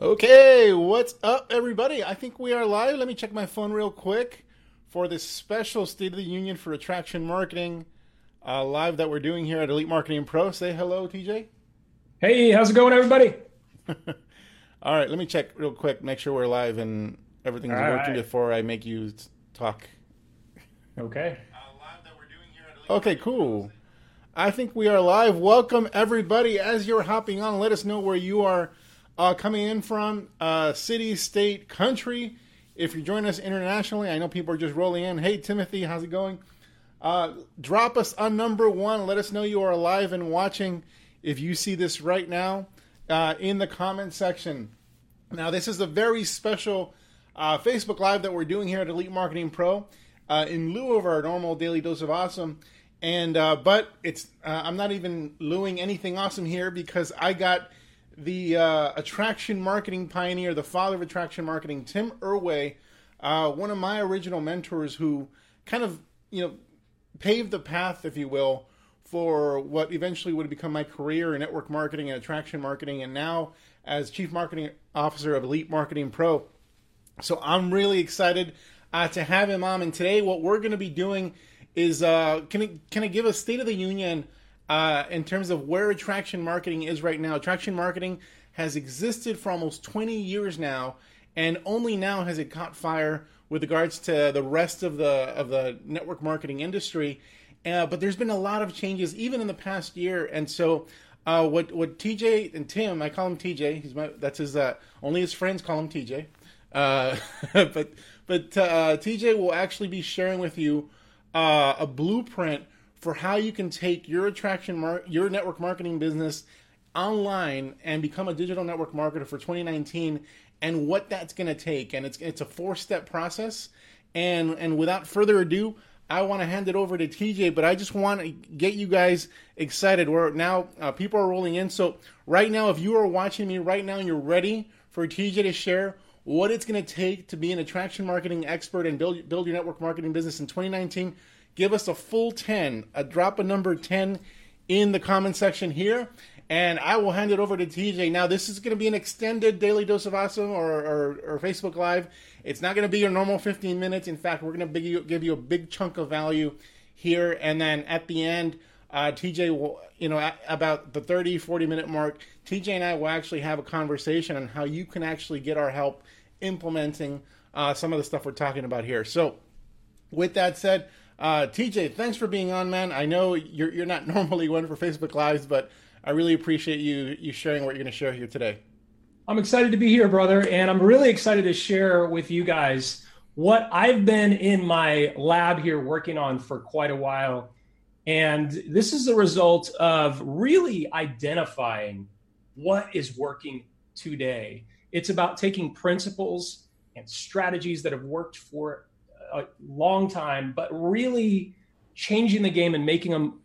Okay, what's up, everybody? I think we are live. Let me check my phone real quick for this special State of the Union for Attraction Marketing uh, live that we're doing here at Elite Marketing Pro. Say hello, TJ. Hey, how's it going, everybody? All right, let me check real quick, make sure we're live and everything's All working right. before I make you talk. Okay. Okay, cool. I think we are live. Welcome, everybody. As you're hopping on, let us know where you are uh, coming in from uh, city, state, country. If you're joining us internationally, I know people are just rolling in. Hey, Timothy, how's it going? Uh, drop us on number one. Let us know you are alive and watching. If you see this right now uh, in the comment section. Now, this is a very special uh, Facebook Live that we're doing here at Elite Marketing Pro uh, in lieu of our normal daily dose of awesome. And but it's I'm not even luing anything awesome here because I got the uh, attraction marketing pioneer, the father of attraction marketing, Tim Erway, uh, one of my original mentors, who kind of you know paved the path, if you will, for what eventually would become my career in network marketing and attraction marketing, and now as chief marketing officer of Elite Marketing Pro. So I'm really excited uh, to have him on. And today, what we're going to be doing is uh, can I, can I give a state of the union uh, in terms of where attraction marketing is right now? Attraction marketing has existed for almost 20 years now, and only now has it caught fire with regards to the rest of the of the network marketing industry. Uh, but there's been a lot of changes even in the past year, and so uh, what what TJ and Tim, I call him TJ. He's my that's his uh, only his friends call him TJ. Uh, but but uh, TJ will actually be sharing with you uh, a blueprint for how you can take your attraction mar- your network marketing business online and become a digital network marketer for 2019 and what that's going to take and it's it's a four step process and and without further ado I want to hand it over to TJ, but I just want to get you guys excited. We're now uh, people are rolling in. So right now, if you are watching me right now and you're ready for TJ to share what it's going to take to be an attraction marketing expert and build build your network marketing business in 2019, give us a full 10, a drop a number 10 in the comment section here, and I will hand it over to TJ. Now, this is going to be an extended daily dose of awesome or, or, or Facebook Live. It's not going to be your normal 15 minutes. In fact, we're going to give you a big chunk of value here, and then at the end, uh, TJ will, you know, at about the 30, 40 minute mark, TJ and I will actually have a conversation on how you can actually get our help implementing uh, some of the stuff we're talking about here. So, with that said, uh, TJ, thanks for being on, man. I know you're you're not normally one for Facebook Lives, but I really appreciate you you sharing what you're going to share here today. I'm excited to be here, brother, and I'm really excited to share with you guys what I've been in my lab here working on for quite a while. And this is the result of really identifying what is working today. It's about taking principles and strategies that have worked for a long time, but really changing the game and making them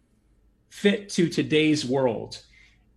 fit to today's world.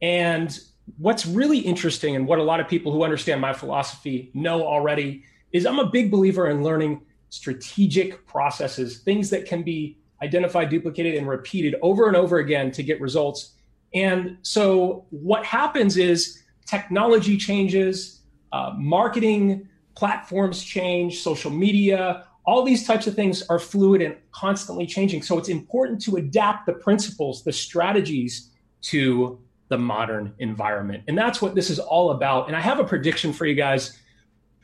And what's really interesting, and what a lot of people who understand my philosophy know already, is I'm a big believer in learning strategic processes, things that can be identified, duplicated, and repeated over and over again to get results. And so, what happens is technology changes, uh, marketing platforms change, social media, all these types of things are fluid and constantly changing. So, it's important to adapt the principles, the strategies to the modern environment. And that's what this is all about. And I have a prediction for you guys.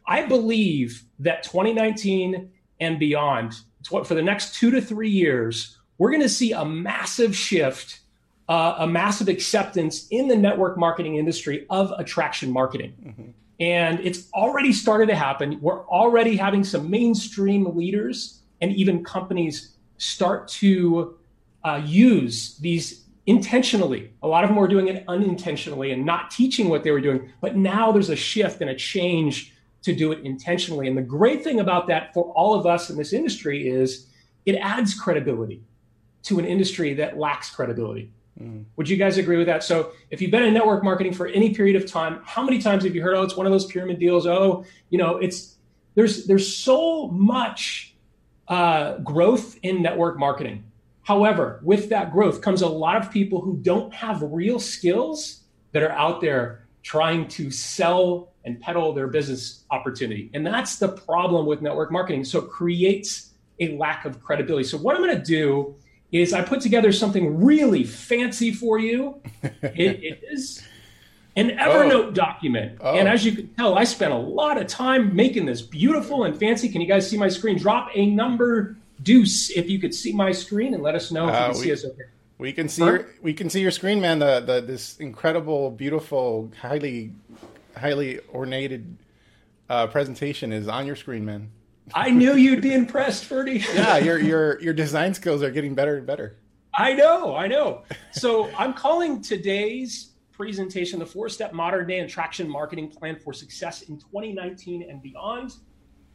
I believe that 2019 and beyond, for the next two to three years, we're going to see a massive shift, uh, a massive acceptance in the network marketing industry of attraction marketing. Mm-hmm. And it's already started to happen. We're already having some mainstream leaders and even companies start to uh, use these intentionally. A lot of them were doing it unintentionally and not teaching what they were doing. But now there's a shift and a change to do it intentionally. And the great thing about that for all of us in this industry is it adds credibility to an industry that lacks credibility. Mm. Would you guys agree with that? So, if you've been in network marketing for any period of time, how many times have you heard, "Oh, it's one of those pyramid deals"? Oh, you know, it's there's there's so much uh, growth in network marketing. However, with that growth comes a lot of people who don't have real skills that are out there trying to sell and peddle their business opportunity. And that's the problem with network marketing. So it creates a lack of credibility. So what I'm going to do is I put together something really fancy for you. it, it is an Evernote oh. document. Oh. And as you can tell, I spent a lot of time making this beautiful and fancy. Can you guys see my screen? Drop a number deuce if you could see my screen and let us know if uh, you can we, see us okay. We can see your we can see your screen, man. The the this incredible, beautiful, highly highly ornated uh, presentation is on your screen, man. I knew you'd be impressed, Ferdy. yeah, your your your design skills are getting better and better. I know, I know. So I'm calling today's presentation the four-step modern day attraction marketing plan for success in 2019 and beyond.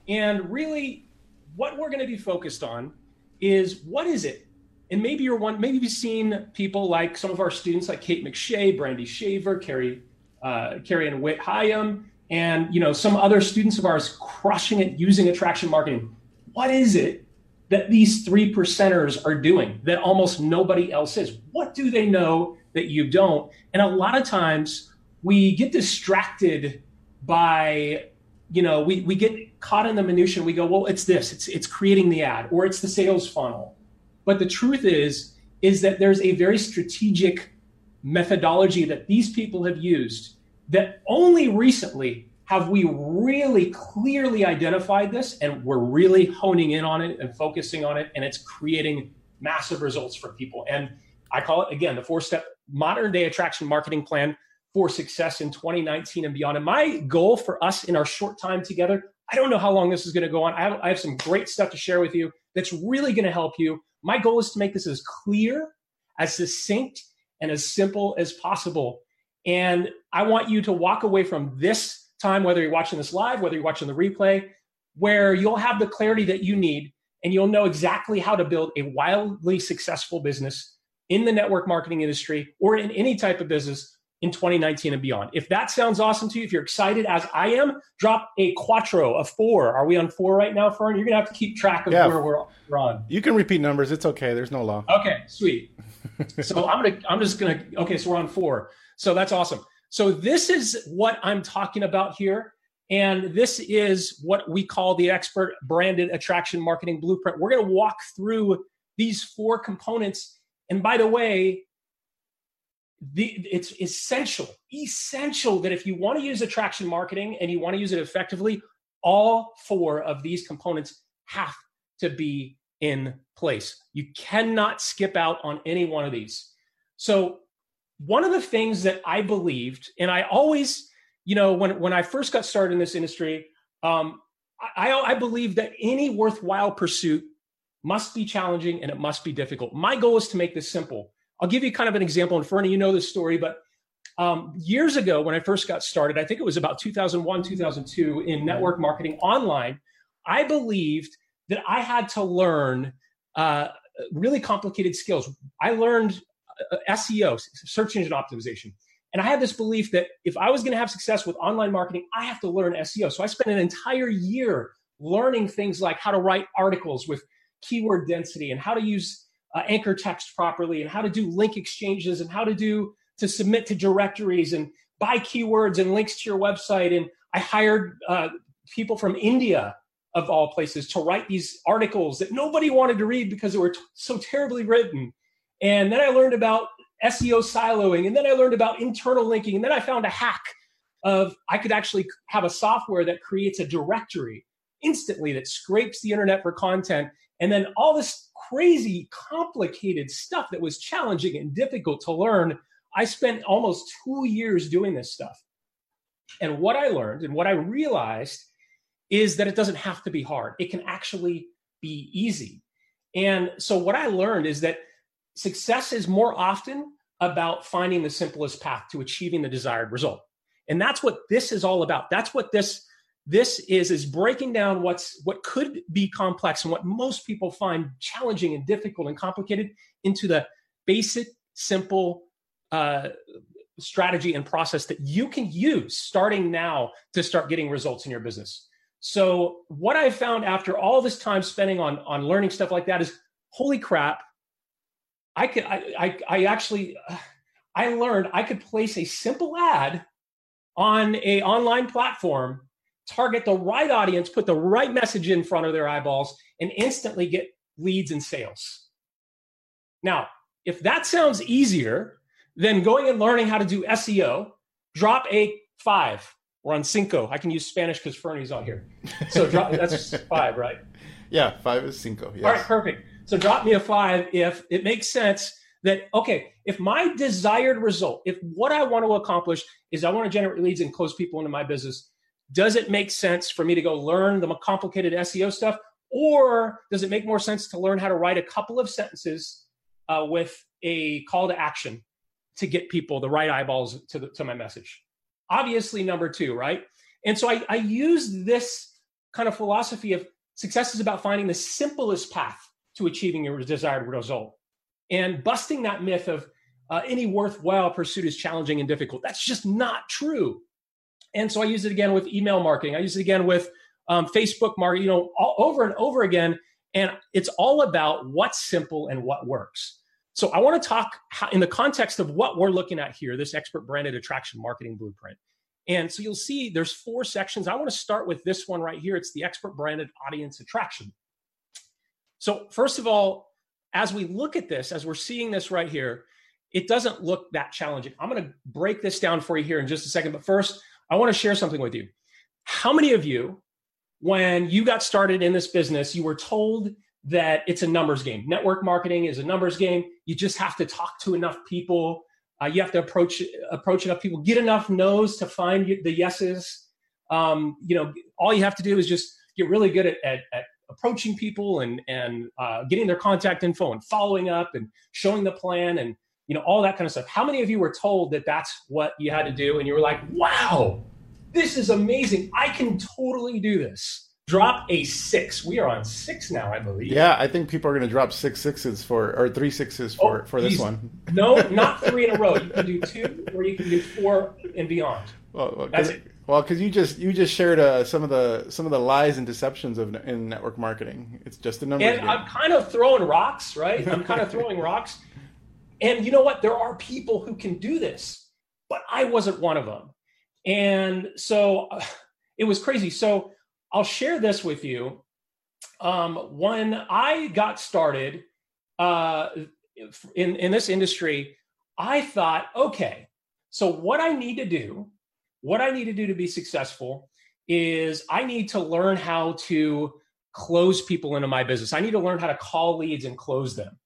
And really, what we're going to be focused on is what is it? And maybe you're one, maybe you've seen people like some of our students like Kate McShay, Brandy Shaver, Carrie, uh, Carrie and Whit Hyam, and you know some other students of ours crushing it using attraction marketing. What is it that these three percenters are doing that almost nobody else is? What do they know that you don't? And a lot of times we get distracted by you know we, we get caught in the minutia and we go well it's this it's it's creating the ad or it's the sales funnel. But the truth is is that there's a very strategic methodology that these people have used that only recently have we really clearly identified this and we're really honing in on it and focusing on it and it's creating massive results for people. And i call it again the four step modern day attraction marketing plan for success in 2019 and beyond. And my goal for us in our short time together i don't know how long this is going to go on. I have, I have some great stuff to share with you that's really going to help you. My goal is to make this as clear as succinct and as simple as possible and I want you to walk away from this time, whether you're watching this live, whether you're watching the replay, where you'll have the clarity that you need and you'll know exactly how to build a wildly successful business in the network marketing industry or in any type of business in 2019 and beyond. If that sounds awesome to you, if you're excited as I am, drop a quattro, a four. Are we on four right now, Fern? You're gonna have to keep track of yeah, where we're, on. You can repeat numbers. It's okay. There's no law. Okay, sweet. so I'm gonna, I'm just gonna. Okay, so we're on four. So that's awesome. So this is what I'm talking about here. And this is what we call the expert branded attraction marketing blueprint. We're going to walk through these four components. And by the way, the, it's essential, essential that if you want to use attraction marketing and you want to use it effectively, all four of these components have to be in place. You cannot skip out on any one of these. So one of the things that I believed, and I always, you know, when when I first got started in this industry, um, I, I believe that any worthwhile pursuit must be challenging and it must be difficult. My goal is to make this simple. I'll give you kind of an example, and Fernie, you know this story, but um, years ago when I first got started, I think it was about 2001, 2002 in network marketing online. I believed that I had to learn uh, really complicated skills. I learned uh, SEO, search engine optimization. And I had this belief that if I was going to have success with online marketing, I have to learn SEO. So I spent an entire year learning things like how to write articles with keyword density and how to use uh, anchor text properly and how to do link exchanges and how to do to submit to directories and buy keywords and links to your website. And I hired uh, people from India of all places to write these articles that nobody wanted to read because they were t- so terribly written and then I learned about SEO siloing, and then I learned about internal linking, and then I found a hack of I could actually have a software that creates a directory instantly that scrapes the internet for content, and then all this crazy, complicated stuff that was challenging and difficult to learn. I spent almost two years doing this stuff. And what I learned and what I realized is that it doesn't have to be hard. It can actually be easy. And so what I learned is that success is more often about finding the simplest path to achieving the desired result. And that's what this is all about. That's what this this is is breaking down what's what could be complex and what most people find challenging and difficult and complicated into the basic simple uh, strategy and process that you can use starting now to start getting results in your business. So what i found after all this time spending on on learning stuff like that is holy crap I could, I, I, I actually, I learned I could place a simple ad on a online platform, target the right audience, put the right message in front of their eyeballs, and instantly get leads and sales. Now, if that sounds easier than going and learning how to do SEO, drop a five. We're on cinco. I can use Spanish because Fernie's on here. So drop, that's five, right? Yeah, five is cinco. Yes. All right, perfect. So drop me a five if it makes sense that, okay, if my desired result, if what I want to accomplish is I want to generate leads and close people into my business, does it make sense for me to go learn the complicated SEO stuff? Or does it make more sense to learn how to write a couple of sentences uh, with a call to action to get people the right eyeballs to, the, to my message? Obviously, number two, right? And so I, I use this kind of philosophy of success is about finding the simplest path to achieving your desired result and busting that myth of uh, any worthwhile pursuit is challenging and difficult. That's just not true. And so I use it again with email marketing. I use it again with um, Facebook marketing, you know, all, over and over again. And it's all about what's simple and what works. So I want to talk how, in the context of what we're looking at here, this expert branded attraction marketing blueprint. And so you'll see there's four sections. I want to start with this one right here. It's the expert branded audience attraction. So first of all, as we look at this, as we're seeing this right here, it doesn't look that challenging. I'm going to break this down for you here in just a second. But first, I want to share something with you. How many of you, when you got started in this business, you were told that it's a numbers game? Network marketing is a numbers game. You just have to talk to enough people. Uh, you have to approach approach enough people, get enough no's to find the yeses. Um, you know, all you have to do is just get really good at, at, at approaching people and and uh, getting their contact info and following up and showing the plan and you know all that kind of stuff how many of you were told that that's what you had to do and you were like wow this is amazing i can totally do this drop a six we are on six now i believe yeah i think people are going to drop six sixes for or three sixes for oh, for this one no not three in a row you can do two or you can do four and beyond well, well that's it well, because you just you just shared uh, some of the some of the lies and deceptions of in network marketing. It's just a number. And. I'm kind of throwing rocks, right? I'm kind of throwing rocks. And you know what? There are people who can do this, but I wasn't one of them. And so uh, it was crazy. So I'll share this with you. Um, when I got started uh, in in this industry, I thought, okay, so what I need to do what I need to do to be successful is I need to learn how to close people into my business. I need to learn how to call leads and close them.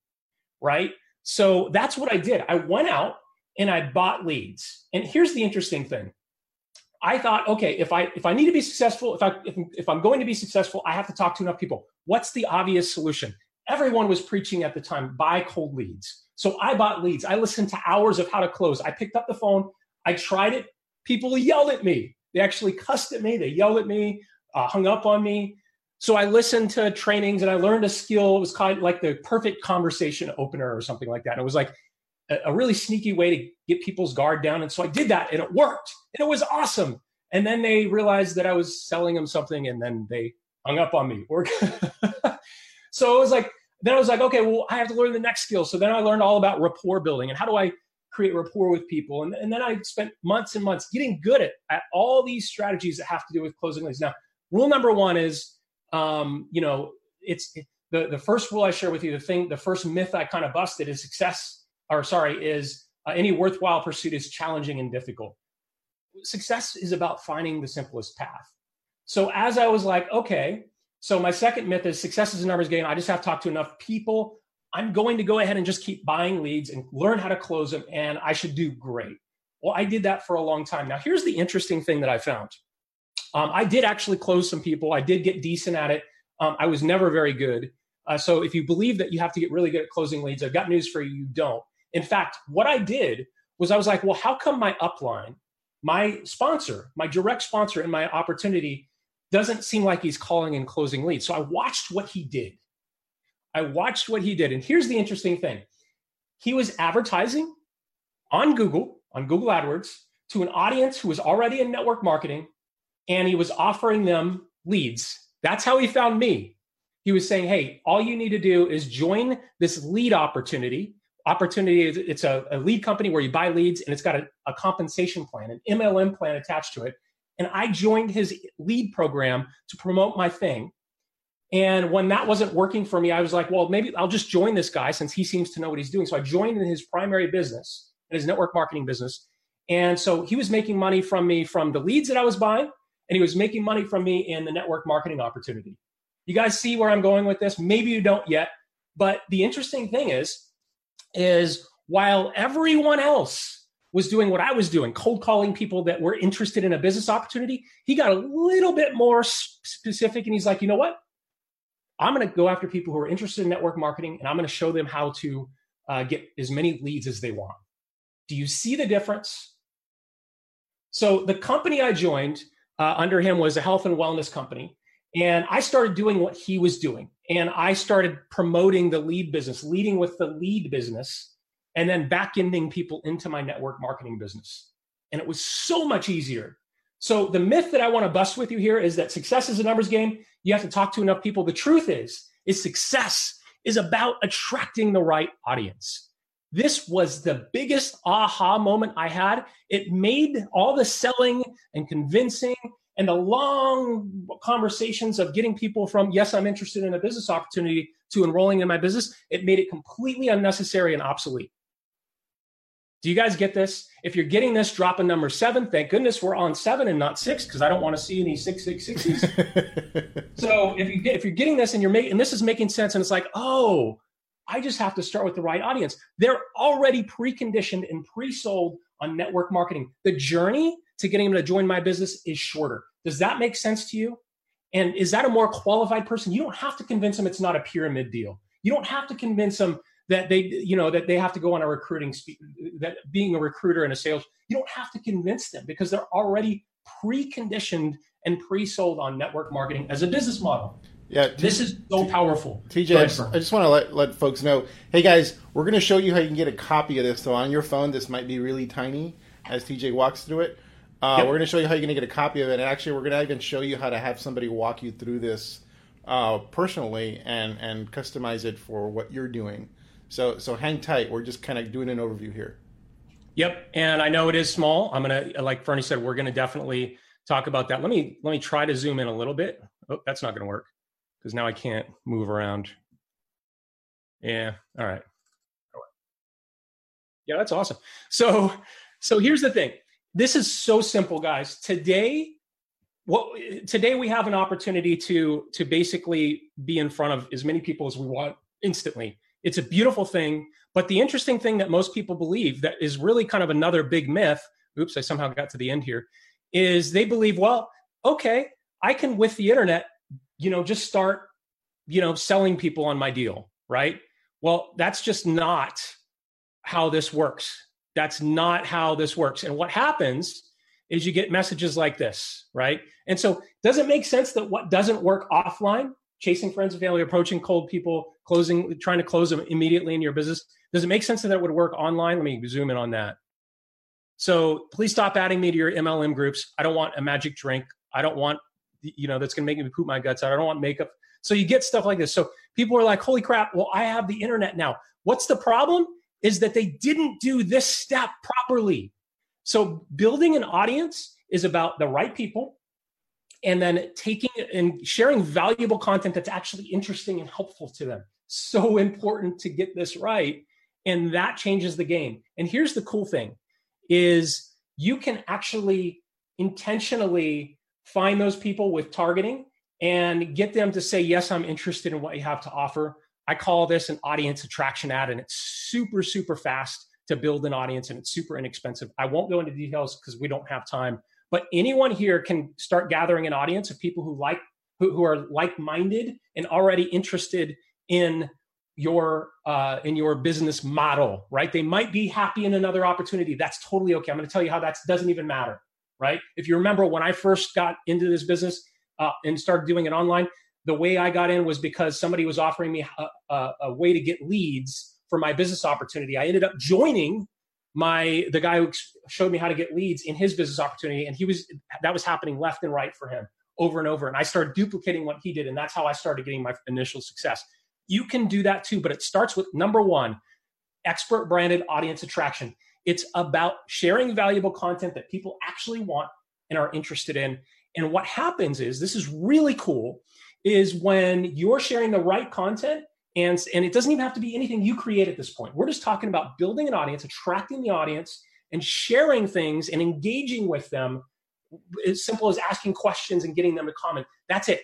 Right. So that's what I did. I went out and I bought leads. And here's the interesting thing. I thought, okay, if I if I need to be successful, if I if, if I'm going to be successful, I have to talk to enough people. What's the obvious solution? Everyone was preaching at the time, buy cold leads. So I bought leads. I listened to hours of how to close. I picked up the phone. I tried it people yelled at me. They actually cussed at me. They yelled at me, uh, hung up on me. So I listened to trainings and I learned a skill. It was of like the perfect conversation opener or something like that. And it was like a, a really sneaky way to get people's guard down. And so I did that and it worked and it was awesome. And then they realized that I was selling them something and then they hung up on me. so it was like, then I was like, okay, well, I have to learn the next skill. So then I learned all about rapport building and how do I create rapport with people. And, and then I spent months and months getting good at, at all these strategies that have to do with closing leads. Now, rule number one is, um, you know, it's it, the, the first rule I share with you, the thing, the first myth I kind of busted is success, or sorry, is uh, any worthwhile pursuit is challenging and difficult. Success is about finding the simplest path. So as I was like, okay, so my second myth is success is a numbers game. I just have to talk to enough people I'm going to go ahead and just keep buying leads and learn how to close them, and I should do great. Well, I did that for a long time. Now, here's the interesting thing that I found. Um, I did actually close some people. I did get decent at it. Um, I was never very good. Uh, so if you believe that you have to get really good at closing leads, I've got news for you. You don't. In fact, what I did was I was like, well, how come my upline, my sponsor, my direct sponsor in my opportunity doesn't seem like he's calling and closing leads? So I watched what he did. I watched what he did. And here's the interesting thing he was advertising on Google, on Google AdWords, to an audience who was already in network marketing, and he was offering them leads. That's how he found me. He was saying, Hey, all you need to do is join this lead opportunity. opportunity. It's a, a, lead company where you buy leads and it's got a, a compensation plan, an MLM plan attached to it. And I joined his lead program to promote my thing. And when that wasn't working for me, I was like, well, maybe I'll just join this guy since he seems to know what he's doing. So I joined in his primary business, in his network marketing business. And so he was making money from me from the leads that I was buying, and he was making money from me in the network marketing opportunity. You guys see where I'm going with this? Maybe you don't yet. But the interesting thing is, is while everyone else was doing what I was doing, cold calling people that were interested in a business opportunity, he got a little bit more specific and he's like, you know what? I'm going to go after people who are interested in network marketing and I'm going to show them how to uh, get as many leads as they want. Do you see the difference? So the company I joined uh, under him was a health and wellness company. And I started doing what he was doing. And I started promoting the lead business, leading with the lead business, and then back ending people into my network marketing business. And it was so much easier. So the myth that I want to bust with you here is that success is a numbers game. You have to talk to enough people. The truth is, is success is about attracting the right audience. This was the biggest aha moment I had. It made all the selling and convincing and the long conversations of getting people from yes i'm interested in a business opportunity to enrolling in my business it made it completely unnecessary and obsolete. Do you guys get this? If you're getting this drop a number seven. Thank goodness we're on seven and not six because i don't want to see any six six sixes so if you get if you're getting this and you're making and this is making sense and it's like oh i just have to start with the right audience they're already preconditioned and pre-sold on network marketing the journey to getting them to join my business is shorter. Does that make sense to you? And is that a more qualified person? You don't have to convince them it's not a pyramid deal. You don't have to convince them that they, you know, that they have to go on a recruiting speak, that being a recruiter and a sales, you don't have to convince them because they're already preconditioned and pre-sold on network marketing as a business model. Yeah, T- this is so powerful. TJ, I just, I just, want to let, let folks know. Hey guys, we're going to show you how you can get a copy of this. So on your phone, this might be really tiny as TJ walks through it. Uh, yep. We're going to show you how you're going to get a copy of it. And actually, we're going to even show you how to have somebody walk you through this uh, personally and, and customize it for what you're doing. So, so hang tight. We're just kind of doing an overview here. Yep. And I know it is small. I'm going to, like Fernie said, we're going to definitely talk about that. Let me, let me try to zoom in a little bit. Oh, that's not going to work because now I can't move around. Yeah. All right. Yeah, that's awesome. So, so here's the thing this is so simple, guys. Today, what today we have an opportunity to to basically be in front of as many people as we want instantly. It's a beautiful thing, but the interesting thing that most people believe that is really kind of another big myth. Oops, I somehow got to the end here. Is they believe, well, okay, I can with the internet, you know, just start, you know, selling people on my deal, right? Well, that's just not how this works. That's not how this works. And what happens is you get messages like this, right? And so, does it make sense that what doesn't work offline, chasing friends and family, approaching cold people, closing, trying to close them immediately in your business, does it make sense that that would work online? Let me zoom in on that. So, please stop adding me to your MLM groups. I don't want a magic drink. I don't want, you know, that's going to make me poop my guts out. I don't want makeup. So, you get stuff like this. So, people are like, holy crap, well, I have the internet now. What's the problem? is that they didn't do this step properly. So building an audience is about the right people and then taking and sharing valuable content that's actually interesting and helpful to them. So important to get this right and that changes the game. And here's the cool thing is you can actually intentionally find those people with targeting and get them to say yes I'm interested in what you have to offer I call this an audience attraction ad, and it's super, super fast to build an audience and it's super inexpensive. I won't go into details because we don't have time, but anyone here can start gathering an audience of people who like who, who are like-minded and already interested in your uh, in your business model, right? They might be happy in another opportunity. That's totally okay. I'm going to tell you how that doesn't even matter, right? If you remember when I first got into this business uh, and started doing it online, the way I got in was because somebody was offering me a, a, a, way to get leads for my business opportunity. I ended up joining my the guy who showed me how to get leads in his business opportunity, and he was that was happening left and right for him over and over. And I started duplicating what he did, and that's how I started getting my initial success. You can do that too, but it starts with number one. expert branded audience attraction. It's about sharing valuable content that people actually want and are interested in. And what happens is this is really cool is when you're sharing the right content and and it doesn't even have to be anything you create at this point. We're just talking about building an audience, attracting the audience and sharing things and engaging with them as simple as asking questions and getting them to comment. That's it.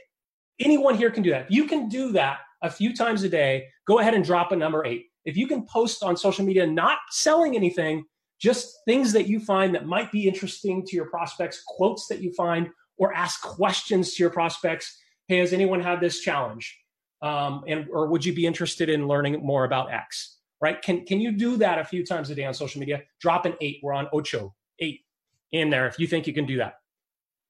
Anyone here can do that. You can do that a few times a day, go ahead and drop a number 8. If you can post on social media not selling anything, just things that you find that might be interesting to your prospects, quotes that you find, or ask questions to your prospects. Hey, has anyone had this challenge? Um, and or would you be interested in learning more about X? Right? Can can you do that a few times a day on social media? Drop an eight. We're on ocho eight in there if you think you can do that.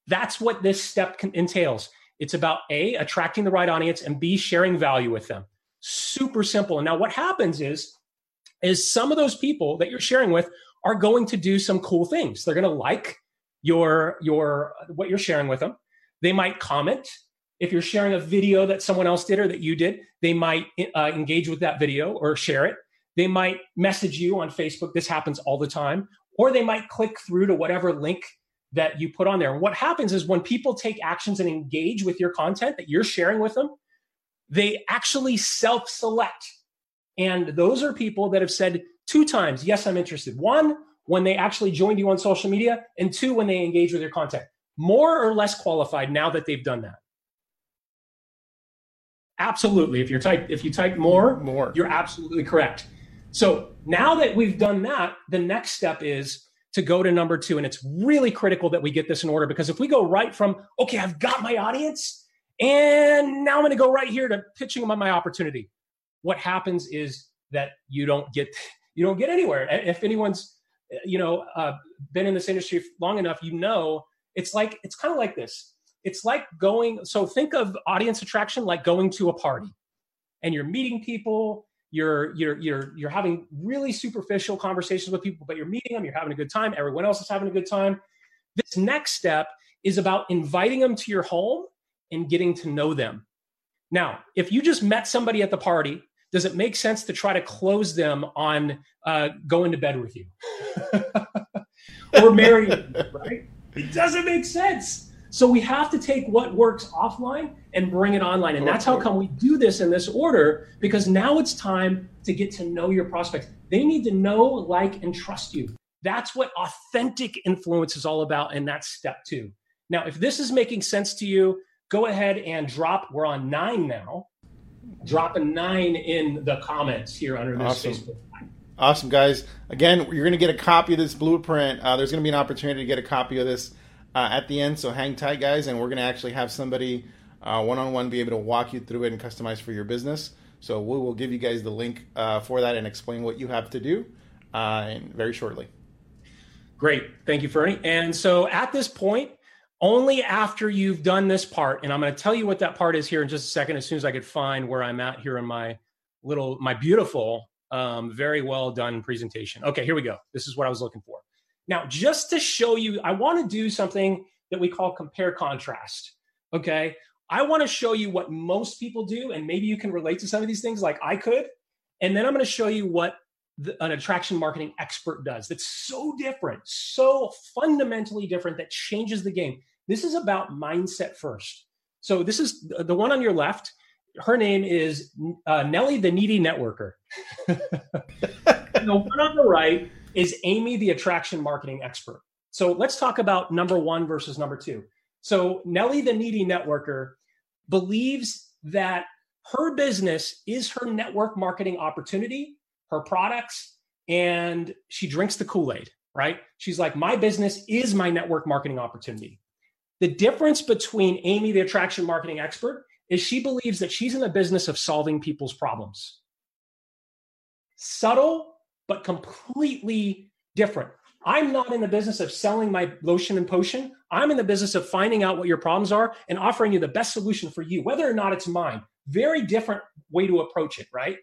That's what this step can, entails. It's about a attracting the right audience and b sharing value with them. Super simple. And now what happens is is some of those people that you're sharing with are going to do some cool things. They're going to like your your what you're sharing with them. They might comment. If you're sharing a video that someone else did or that you did, they might uh, engage with that video or share it. They might message you on Facebook. This happens all the time. Or they might click through to whatever link that you put on there. And what happens is when people take actions and engage with your content that you're sharing with them, they actually self select. And those are people that have said, two times, yes, I'm interested. One, when they actually joined you on social media, and two, when they engage with your content. More or less qualified now that they've done that. Absolutely. If you're type if you type more, more, you're absolutely correct. So now that we've done that, the next step is to go to number two. And it's really critical that we get this in order because if we go right from, okay, I've got my audience, and now I'm going to go right here to pitching them on my opportunity. What happens is that you don't get you don't get anywhere. If anyone's you know uh, been in this industry long enough, you know it's like it's kind of like this. It's like going. So think of audience attraction like going to a party, and you're meeting people. You're you're you're you're having really superficial conversations with people, but you're meeting them. You're having a good time. Everyone else is having a good time. This next step is about inviting them to your home and getting to know them. Now, if you just met somebody at the party does it make sense to try to close them on uh, going to bed with you or marry you, right? It doesn't make sense. So we have to take what works offline and bring it online. And that's how come we do this in this order, because now it's time to get to know your prospects. They need to know, like, and trust you. That's what authentic influence is all about. And that's step two. Now, if this is making sense to you, go ahead and drop. We're on nine now drop a nine in the comments here under this awesome. Facebook. Awesome, guys. Again, you're going to get a copy of this blueprint. Uh, there's going to be an opportunity to get a copy of this uh, at the end, so hang tight, guys. And we're going to actually have somebody one on one be able to walk you through it and customize for your business. So we will give you guys the link uh, for that and explain what you have to do uh, very shortly. Great. Thank you, Fernie. And so at this point, only after you've done this part and i'm going to tell you what that part is here in just a second as soon as i could find where i'm at here in my little my beautiful um, very well done presentation. Okay here we go. This is what i was looking for. Now just to show you i want to do something that we call compare contrast okay? I want to show you what most people do and maybe you can relate to some of these things like i could and then i'm going to show you what the, an attraction marketing expert does that's so different so fundamentally different that changes the game this is about mindset first. So this is the one on your left. Her name is uh, Nellie, the needy networker. the one on the right is Amy, the attraction marketing expert. So let's talk about number one versus number two. So Nellie, the needy networker, believes that her business is her network marketing opportunity, her products, and she drinks the Kool Aid, right? She's like, my business is my network marketing opportunity. The difference between Amy, the attraction marketing expert, is she believes that she's in the business of solving people's problems. Subtle, but completely different. I'm not in the business of selling my lotion and potion. I'm in the business of finding out what your problems are and offering you the best solution for you, whether or not it's mine. Very different way to approach it, right?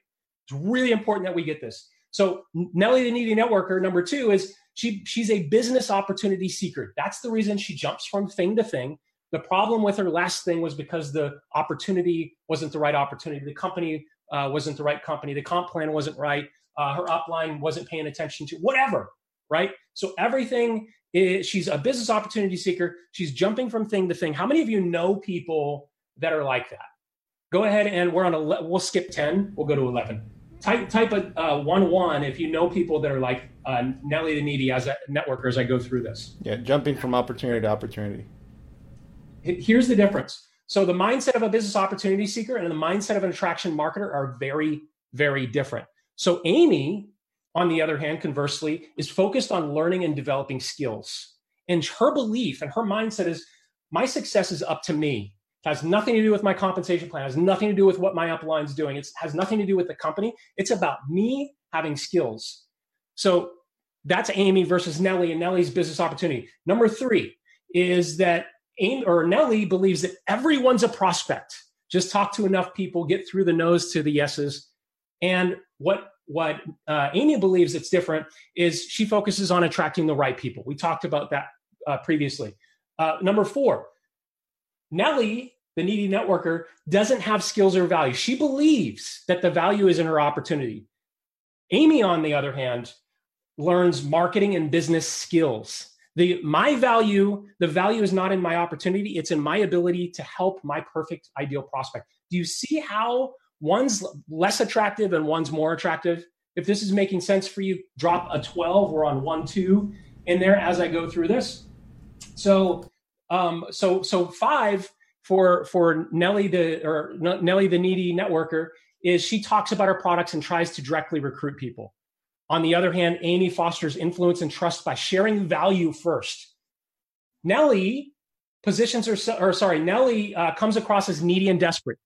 It's really important that we get this. So, Nellie the Needy Networker, number two, is she she's a business opportunity seeker. That's the reason she jumps from thing to thing. The problem with her last thing was because the opportunity wasn't the right opportunity. The company uh, wasn't the right company, the comp plan wasn't right, uh, her upline wasn't paying attention to whatever, right? So everything is, she's a business opportunity seeker. She's jumping from thing to thing. How many of you know people that are like that? Go ahead and we're on a, we'll skip 10, we'll go to 11. Type, type a uh, one one if you know people that are like uh, Nelly the Needy as a networker as I go through this. Yeah, jumping from opportunity to opportunity. Here's the difference. So the mindset of a business opportunity seeker and the mindset of an attraction marketer are very, very different. So Amy, on the other hand, conversely, is focused on learning and developing skills. And her belief and her mindset is my success is up to me. It has nothing to do with my compensation plan, it has nothing to do with what my upline's doing. It has nothing to do with the company. It's about me having skills. So that's Amy versus Nellie and Nellie's business opportunity. Number three is that Amy or Nellie believes that everyone's a prospect. Just talk to enough people, get through the nose to the yeses, and what what uh, Amy believes that's different is she focuses on attracting the right people. We talked about that uh, previously. Uh, number four, Nellie, the needy networker, doesn't have skills or value. She believes that the value is in her opportunity. Amy, on the other hand, learns marketing and business skills. The my value, the value is not in my opportunity, it's in my ability to help my perfect ideal prospect. Do you see how one's less attractive and one's more attractive. If this is making sense for you, drop a 12. We're on one, two in there as I go through this. So, um, so, so five for, for Nelly, the, or Nelly, the needy networker is she talks about her products and tries to directly recruit people. On the other hand, Amy fosters influence and trust by sharing value first. Nelly positions herself, or sorry, Nelly uh, comes across as needy and desperate.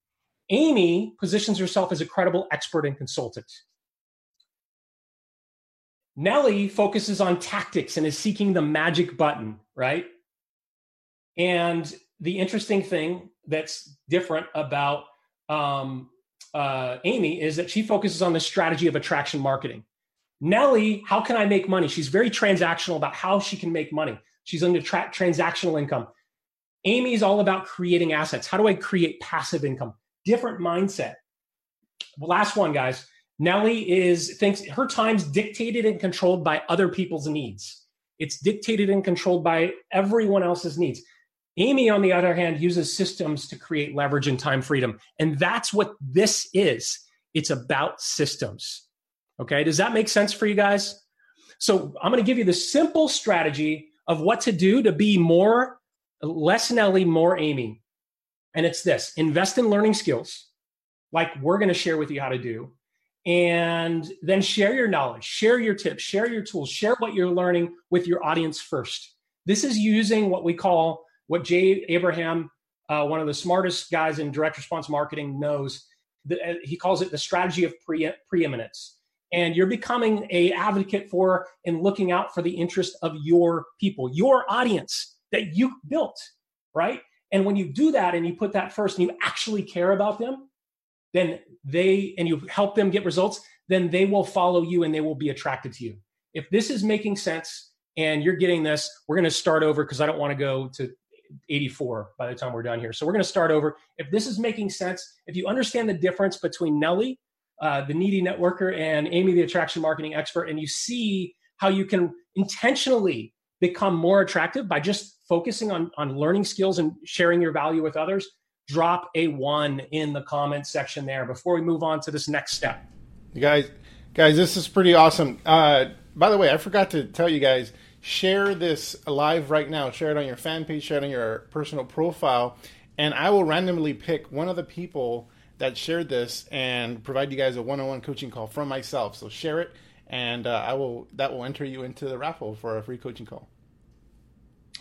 Amy positions herself as a credible expert and consultant. Nellie focuses on tactics and is seeking the magic button, right? And the interesting thing that's different about um, uh, Amy is that she focuses on the strategy of attraction marketing. Nellie, how can I make money? She's very transactional about how she can make money. She's into tra- transactional income. Amy's all about creating assets. How do I create passive income? different mindset. Last one, guys. Nellie is thinks her time's dictated and controlled by other people's needs. It's dictated and controlled by everyone else's needs. Amy, on the other hand, uses systems to create leverage and time freedom. And that's what this is. It's about systems. Okay. Does that make sense for you guys? So I'm going to give you the simple strategy of what to do to be more, less Nellie, more Amy. And it's this invest in learning skills, like we're going to share with you how to do. And then share your knowledge, share your tips, share your tools, share what you're learning with your audience first. This is using what we call what Jay Abraham, uh, one of the smartest guys in direct response marketing, knows. The, uh, he calls it the strategy of pre- preeminence and you're becoming a advocate for and looking out for the interest of your people your audience that you built right and when you do that and you put that first and you actually care about them, then they, and you help them get results, then they will follow you and they will be attracted to you. If this is making sense and you're getting this, we're going to start over because I don't want to go to 84 by the time we're done here. So we're going to start over. If this is making sense, if you understand the difference between Nellie, uh, the needy networker, and Amy, the attraction marketing expert, and you see how you can intentionally become more attractive by just focusing on, on learning skills and sharing your value with others, drop a one in the comment section there before we move on to this next step. You guys, guys, this is pretty awesome. Uh, by the way, I forgot to tell you guys, share this live right now. Share it on your fan page, share it on your personal profile, and I will randomly pick one of the people that shared this and provide you guys a one-on-one coaching call from myself. So share it, and uh, I will that will enter you into the raffle for a free coaching call.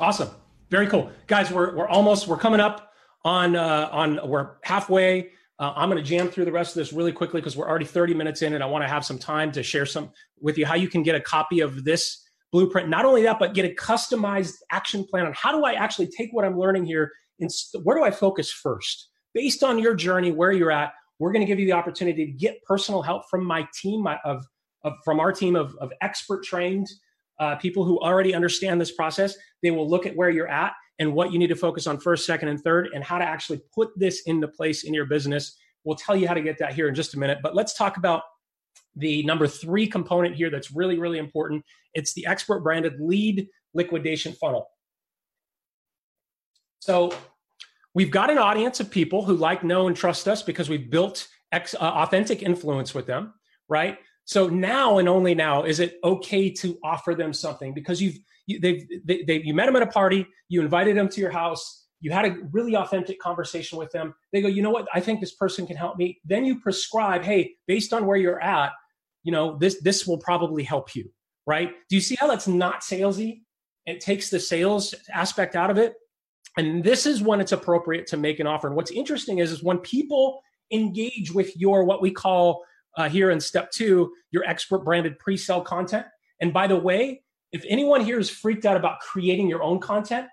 Awesome. Very cool. Guys, we're, we're almost, we're coming up on, uh, on, we're halfway. Uh, I'm going to jam through the rest of this really quickly because we're already 30 minutes in and I want to have some time to share some with you how you can get a copy of this blueprint. Not only that, but get a customized action plan on how do I actually take what I'm learning here and where do I focus first? Based on your journey, where you're at, we're going to give you the opportunity to get personal help from my team of, of from our team of, of expert trained uh, people who already understand this process. They will look at where you're at and what you need to focus on first, second, and third, and how to actually put this into place in your business We'll tell you how to get that here in just a minute. But let's talk about the number three component here that's really, really important. It's the expert branded lead liquidation funnel. So we've got an audience of people who like, know, and trust us because we've built ex- uh, authentic influence with them, right? So now and only now is it okay to offer them something because you've you, they've they, they, you met them at a party, you invited them to your house, you had a really authentic conversation with them. They go, you know what? I think this person can help me. Then you prescribe, hey, based on where you're at, you know this this will probably help you, right? Do you see how that's not salesy? It takes the sales aspect out of it. And this is when it's appropriate to make an offer. And what's interesting is, is when people engage with your what we call uh, here in step two, your expert branded pre-sale content. And by the way, if anyone here is freaked out about creating your own content,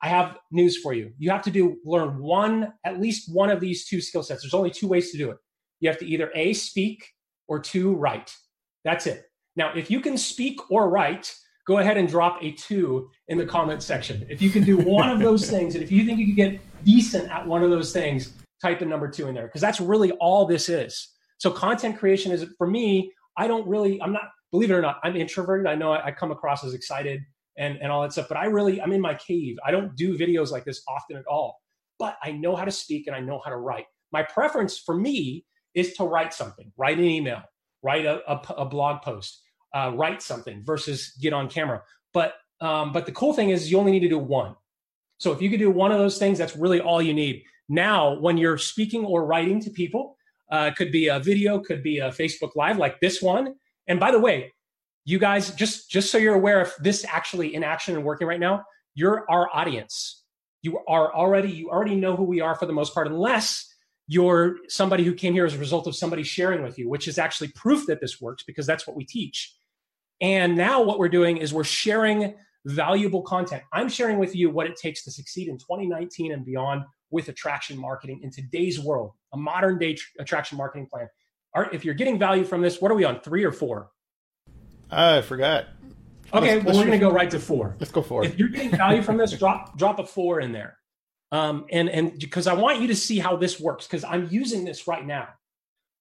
I have news for you. You have to do learn one, at least one of these two skill sets. There's only two ways to do it. You have to either A, speak, or two, write. That's it. Now, if you can speak or write, go ahead and drop a two in the comment section. If you can do one of those things, and if you think you can get decent at one of those things, type a number two in there because that's really all this is. So content creation is for me. I don't really. I'm not. Believe it or not, I'm introverted. I know I, I come across as excited and and all that stuff, but I really I'm in my cave. I don't do videos like this often at all. But I know how to speak and I know how to write. My preference for me is to write something, write an email, write a, a, a blog post, uh, write something versus get on camera. But um, but the cool thing is you only need to do one. So if you could do one of those things, that's really all you need. Now, when you're speaking or writing to people, uh, could be a video, could be a Facebook Live like this one. And by the way, you guys, just just so you're aware, if this actually in action and working right now, you're our audience. You are already you already know who we are for the most part, unless you're somebody who came here as a result of somebody sharing with you, which is actually proof that this works because that's what we teach. And now what we're doing is we're sharing valuable content. I'm sharing with you what it takes to succeed in 2019 and beyond with attraction marketing in today's world, a modern day tr- attraction marketing plan. Are, if you're getting value from this, what are we on? Three or four? Ah, I forgot. Okay, let's, well, let's we're going to go right to four. Let's go four. If you're getting value from this, drop drop a four in there, um, and and because I want you to see how this works because I'm using this right now.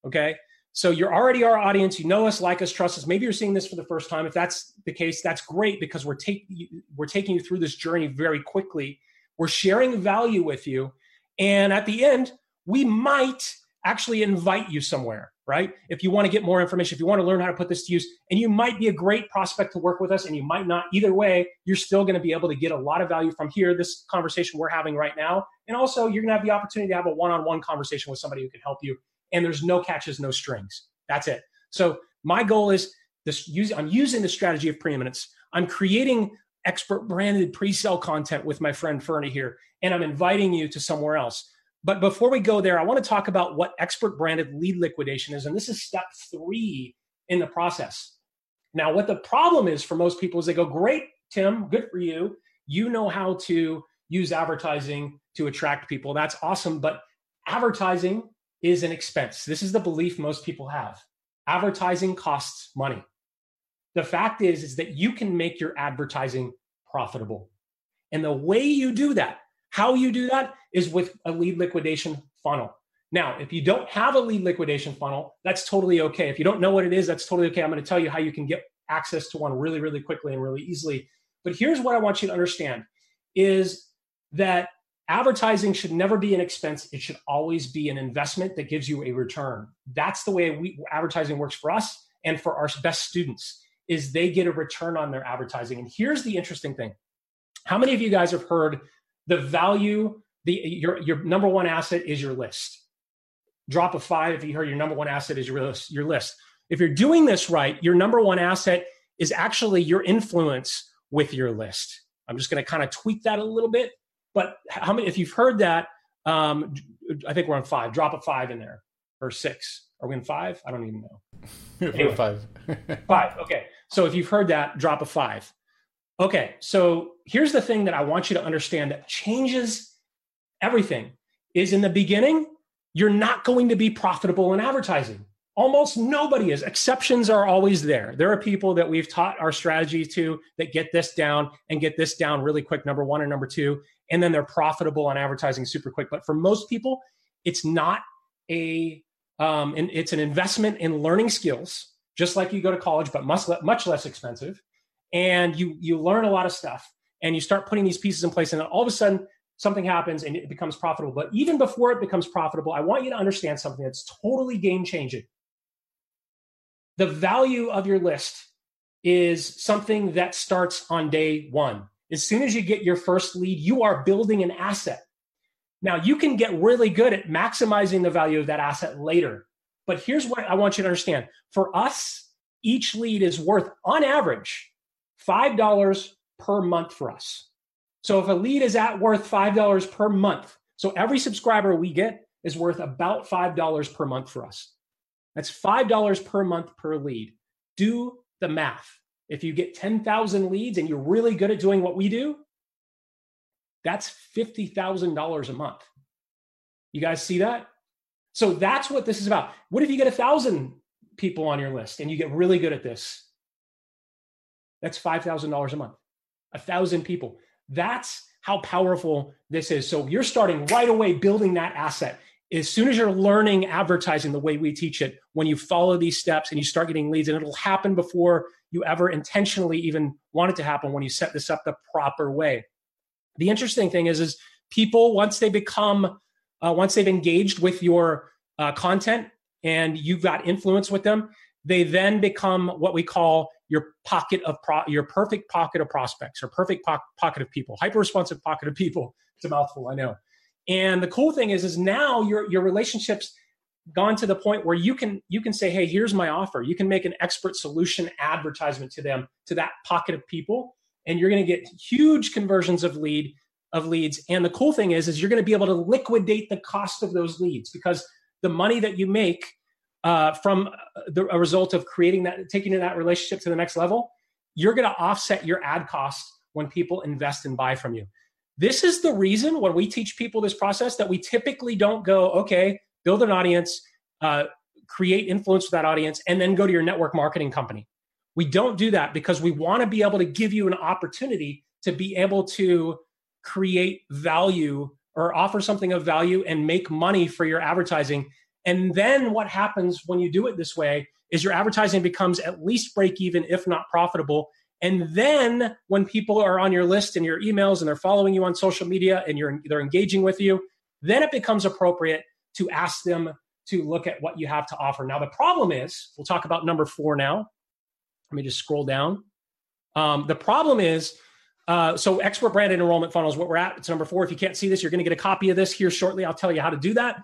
Okay, so you're already our audience. You know us, like us, trust us. Maybe you're seeing this for the first time. If that's the case, that's great because we're taking we're taking you through this journey very quickly we're sharing value with you. And at the end, we might actually invite you somewhere, right? If you want to get more information, if you want to learn how to put this to use, and you might be a great prospect to work with us, and you might not. Either way, you're still going to be able to get a lot of value from here, this conversation we're having right now. And also, you're going to have the opportunity to have a one on one conversation with somebody who can help you. And there's no catches, no strings. That's it. So, my goal is this I'm using the strategy of preeminence. I'm creating expert branded pre-sale content with my friend Fernie here, and I'm inviting you to somewhere else. But before we go there, I want to talk about what expert branded lead liquidation is. And this is step three in the process. Now, what the problem is for most people is they go, Great, Tim, good for you. You know how to use advertising to attract people. That's awesome. But advertising is an expense. This is the belief most people have. Advertising costs money. The fact is, is that you can make your advertising profitable. And the way you do that, how you do that is with a lead liquidation funnel. Now, if you don't have a lead liquidation funnel, that's totally okay. If you don't know what it is, that's totally okay. I'm going to tell you how you can get access to one really, really quickly and really easily. But here's what I want you to understand is that advertising should never be an expense. It should always be an investment that gives you a return. That's the way we, advertising works for us and for our best students is they get a return on their advertising. And here's the interesting thing. How many of you guys have heard the value, the your your number one asset is your list? Drop a five if you heard your number one asset is your list, your list. If you're doing this right, your number one asset is actually your influence with your list. I'm just going to kind of tweak that a little bit. But how many, if you've heard that, um, I think we're on five. Drop a five in there or six. Are we in five? I don't even know. Anyway, five. five. Okay. So if you've heard that, drop a five. Okay. So here's the thing that I want you to understand that changes everything is in the beginning, you're not going to be profitable in advertising. Almost nobody is. Exceptions are always there. There are people that we've taught our strategy to that get this down and get this down really quick, number one and number two, and then they're profitable on advertising super quick. But for most people, it's not a um, and it's an investment in learning skills, just like you go to college, but much much less expensive. And you you learn a lot of stuff, and you start putting these pieces in place, and all of a sudden something happens and it becomes profitable. But even before it becomes profitable, I want you to understand something that's totally game changing. The value of your list is something that starts on day one. As soon as you get your first lead, you are building an asset. Now, you can get really good at maximizing the value of that asset later. But here's what I want you to understand for us, each lead is worth, on average, $5 per month for us. So if a lead is at worth $5 per month, so every subscriber we get is worth about $5 per month for us. That's $5 per month per lead. Do the math. If you get 10,000 leads and you're really good at doing what we do, that's $50,000 a month. You guys see that? So that's what this is about. What if you get a thousand people on your list and you get really good at this? That's $5,000 a month. A thousand people. That's how powerful this is. So you're starting right away building that asset. As soon as you're learning advertising the way we teach it, when you follow these steps and you start getting leads, and it'll happen before you ever intentionally even want it to happen when you set this up the proper way. The interesting thing is, is people once they become, uh, once they've engaged with your uh, content and you've got influence with them, they then become what we call your pocket of pro- your perfect pocket of prospects or perfect po- pocket of people, hyper responsive pocket of people. It's a mouthful, I know. And the cool thing is, is now your your relationships gone to the point where you can you can say, hey, here's my offer. You can make an expert solution advertisement to them to that pocket of people, and you're going to get huge conversions of lead of leads. And the cool thing is, is you're going to be able to liquidate the cost of those leads because the money that you make uh, from the, a result of creating that, taking that relationship to the next level, you're going to offset your ad costs when people invest and buy from you. This is the reason when we teach people this process that we typically don't go, okay, build an audience, uh, create influence with that audience, and then go to your network marketing company. We don't do that because we want to be able to give you an opportunity to be able to create value or offer something of value and make money for your advertising. And then what happens when you do it this way is your advertising becomes at least break even, if not profitable. And then when people are on your list and your emails and they're following you on social media and you're they're engaging with you, then it becomes appropriate to ask them to look at what you have to offer. Now the problem is, we'll talk about number four now. Let me just scroll down. Um, the problem is, uh, so expert branded enrollment funnels, what we're at, it's number four. If you can't see this, you're going to get a copy of this here shortly. I'll tell you how to do that.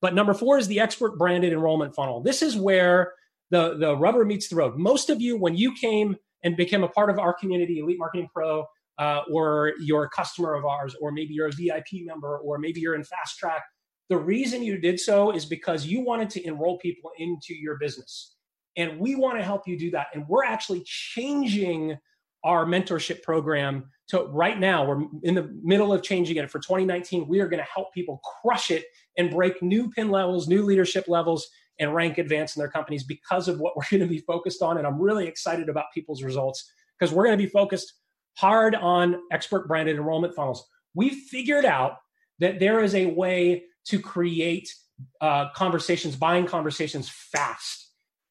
But number four is the expert branded enrollment funnel. This is where the, the rubber meets the road. Most of you, when you came and became a part of our community, Elite Marketing Pro, uh, or you're a customer of ours, or maybe you're a VIP member, or maybe you're in Fast Track, the reason you did so is because you wanted to enroll people into your business. And we want to help you do that. And we're actually changing our mentorship program to right now. We're in the middle of changing it for 2019. We are going to help people crush it and break new pin levels, new leadership levels, and rank advance in their companies because of what we're going to be focused on. And I'm really excited about people's results because we're going to be focused hard on expert branded enrollment funnels. We figured out that there is a way to create uh, conversations, buying conversations fast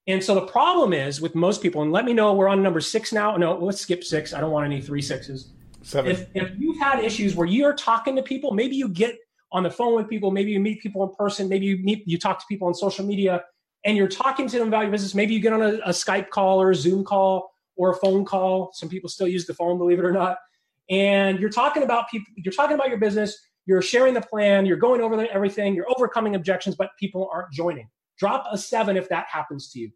and so the problem is with most people, and let me know we're on number six now. No, let's skip six. I don't want any three sixes. Seven. If, if you've had issues where you're talking to people, maybe you get on the phone with people, maybe you meet people in person, maybe you meet you talk to people on social media, and you're talking to them about your business. Maybe you get on a, a Skype call or a Zoom call or a phone call. Some people still use the phone, believe it or not. And you're talking about people. You're talking about your business. You're sharing the plan. You're going over everything. You're overcoming objections, but people aren't joining. Drop a seven if that happens to you.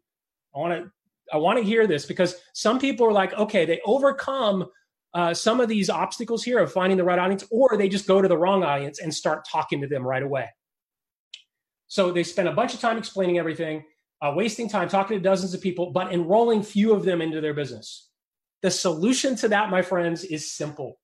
I want to I want to hear this because some people are like, okay, they overcome uh, some of these obstacles here of finding the right audience, or they just go to the wrong audience and start talking to them right away. So they spend a bunch of time explaining everything, uh, wasting time talking to dozens of people, but enrolling few of them into their business. The solution to that, my friends, is simple,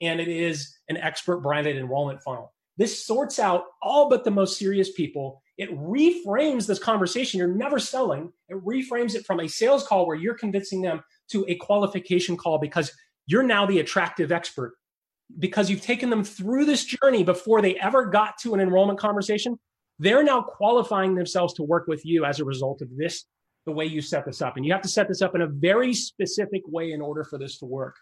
and it is an expert branded enrollment funnel. This sorts out all but the most serious people. It reframes this conversation. You're never selling. It reframes it from a sales call where you're convincing them to a qualification call because you're now the attractive expert. Because you've taken them through this journey before they ever got to an enrollment conversation. they're now qualifying themselves to work with you as a result of this, the way you set this up. And you have to set this up in a very specific way in order for this to work.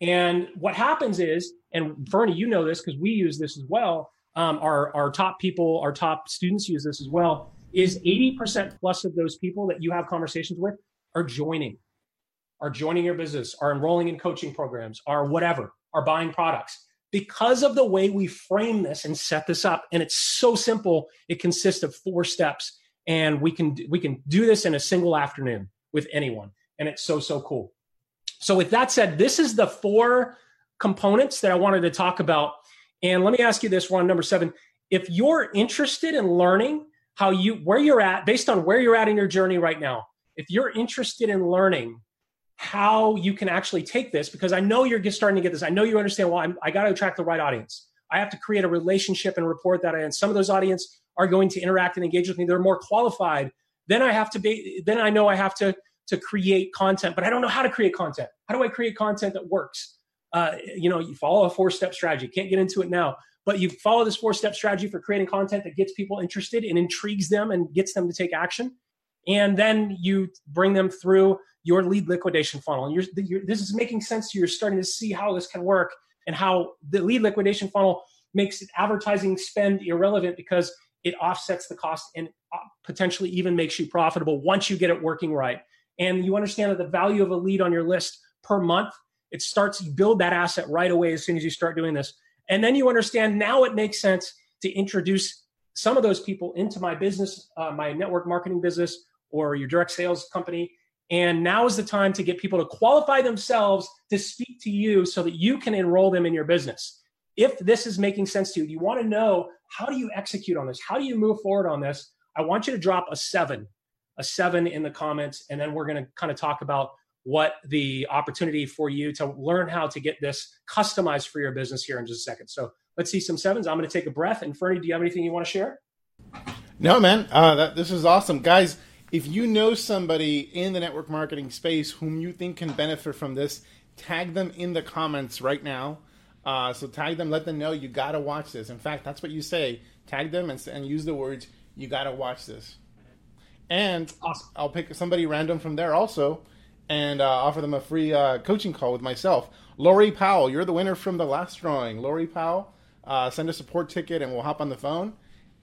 And what happens is, and Fernie, you know this because we use this as well. Um, our our top people, our top students use this as well. Is 80% plus of those people that you have conversations with are joining, are joining your business, are enrolling in coaching programs, are whatever, are buying products because of the way we frame this and set this up. And it's so simple. It consists of four steps, and we can we can do this in a single afternoon with anyone, and it's so so cool. So, with that said, this is the four components that I wanted to talk about. And let me ask you this one, number seven. If you're interested in learning how you, where you're at, based on where you're at in your journey right now, if you're interested in learning how you can actually take this, because I know you're just starting to get this, I know you understand, well, I'm, I got to attract the right audience. I have to create a relationship and report that, and some of those audience are going to interact and engage with me. They're more qualified. Then I have to be, then I know I have to to create content, but I don't know how to create content. How do I create content that works? Uh, you know, you follow a four step strategy. Can't get into it now, but you follow this four step strategy for creating content that gets people interested and intrigues them and gets them to take action. And then you bring them through your lead liquidation funnel. And you're, you're, this is making sense to you. You're starting to see how this can work and how the lead liquidation funnel makes advertising spend irrelevant because it offsets the cost and uh, potentially even makes you profitable once you get it working right and you understand that the value of a lead on your list per month, it starts, you build that asset right away as soon as you start doing this. And then you understand now it makes sense to introduce some of those people into my business, uh, my network marketing business, or your direct sales company. And now is the time to get people to qualify themselves to speak to you so that you can enroll them in your business. If this is making sense to you, you want to know how do you execute on this? How do you move forward on this? I want you to drop a seven a seven in the comments, and then we're going to kind of talk about what the opportunity for you to learn how to get this customized for your business here in just a second. So let's see some sevens. I'm going to take a breath. And Fernie, do you have anything you want to share? No, man. Uh, that, this is awesome, guys. If you know somebody in the network marketing space whom you think can benefit from this, tag them in the comments right now. Uh, so tag them, let them know you got to watch this. In fact, that's what you say. Tag them and, and use the words you got to watch this and awesome. I'll pick somebody random from there also, and uh, offer them a free uh, coaching call with myself. Lori Powell, you're the winner from the last drawing. Lori Powell, uh, send a support ticket, and we'll hop on the phone,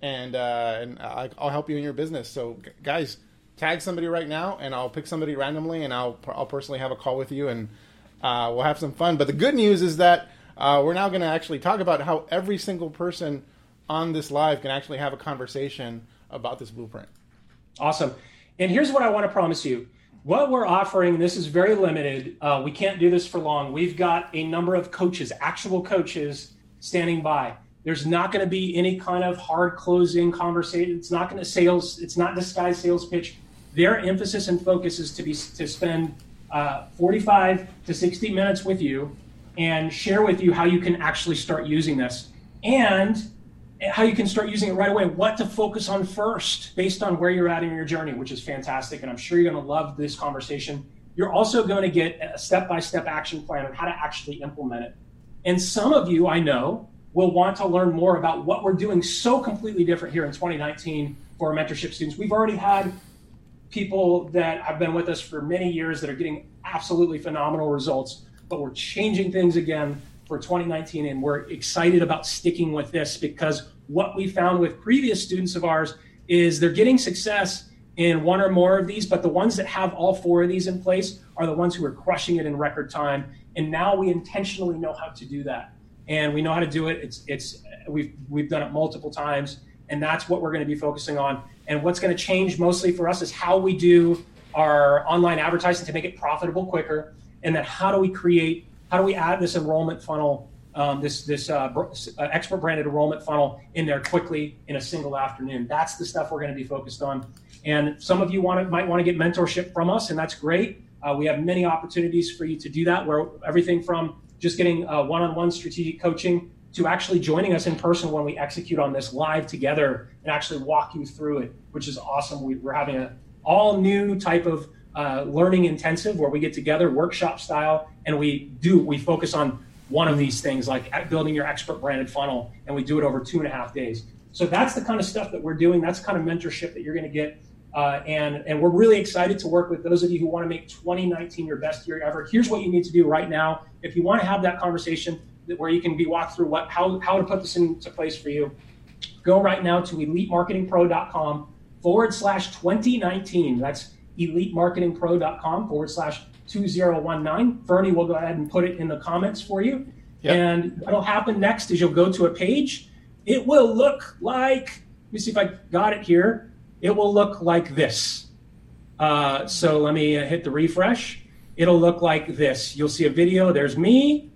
and uh, and I'll help you in your business. So, guys, tag somebody right now, and I'll pick somebody randomly, and I'll I'll personally have a call with you, and uh, we'll have some fun. But the good news is that uh, we're now going to actually talk about how every single person on this live can actually have a conversation about this blueprint. Awesome. And here's what I want to promise you. What we're offering, this is very limited. Uh, we can't do this for long. We've got a number of coaches, actual coaches, standing by. There's not going to be any kind of hard closing conversation. It's not going to sales. It's not disguised sales pitch. Their emphasis and focus is to be to spend uh, 45 to 60 minutes with you and share with you how you can actually start using this. And how you can start using it right away, what to focus on first based on where you're at in your journey, which is fantastic. And I'm sure you're going to love this conversation. You're also going to get a step by step action plan on how to actually implement it. And some of you, I know, will want to learn more about what we're doing so completely different here in 2019 for our mentorship students. We've already had people that have been with us for many years that are getting absolutely phenomenal results, but we're changing things again for 2019, and we're excited about sticking with this because what we found with previous students of ours is they're getting success in one or more of these, but the ones that have all four of these in place are the ones who are crushing it in record time. And now we intentionally know how to do that, and we know how to do it. It's it's we've we've done it multiple times, and that's what we're going to be focusing on. And what's going to change mostly for us is how we do our online advertising to make it profitable quicker, and then how do we create how do we add this enrollment funnel, um, this this uh, uh, expert branded enrollment funnel in there quickly in a single afternoon? That's the stuff we're going to be focused on. And some of you want to, might want to get mentorship from us, and that's great. Uh, we have many opportunities for you to do that, where everything from just getting uh, one-on-one strategic coaching to actually joining us in person when we execute on this live together and actually walk you through it, which is awesome. We, are having a all new type of uh, learning intensive where we get together workshop style and we do we focus on one of these things like building your expert branded funnel and we do it over two and a half days So that's the kind of stuff that we're doing. That's kind of mentorship that you're going to get. Uh, and, and we're really excited to work with those of you who want to make 2019 your best year ever. Here's what you need to do right now. If you want to have that conversation where you can be walked through what how, how to put this into place for you, go right now to elitemarketingpro.com forward slash 2019. That's elitemarketingpro.com forward slash 2019. Fernie will go ahead and put it in the comments for you. Yep. And what'll happen next is you'll go to a page. It will look like, let me see if I got it here. It will look like this. Uh, so let me uh, hit the refresh. It'll look like this. You'll see a video. There's me.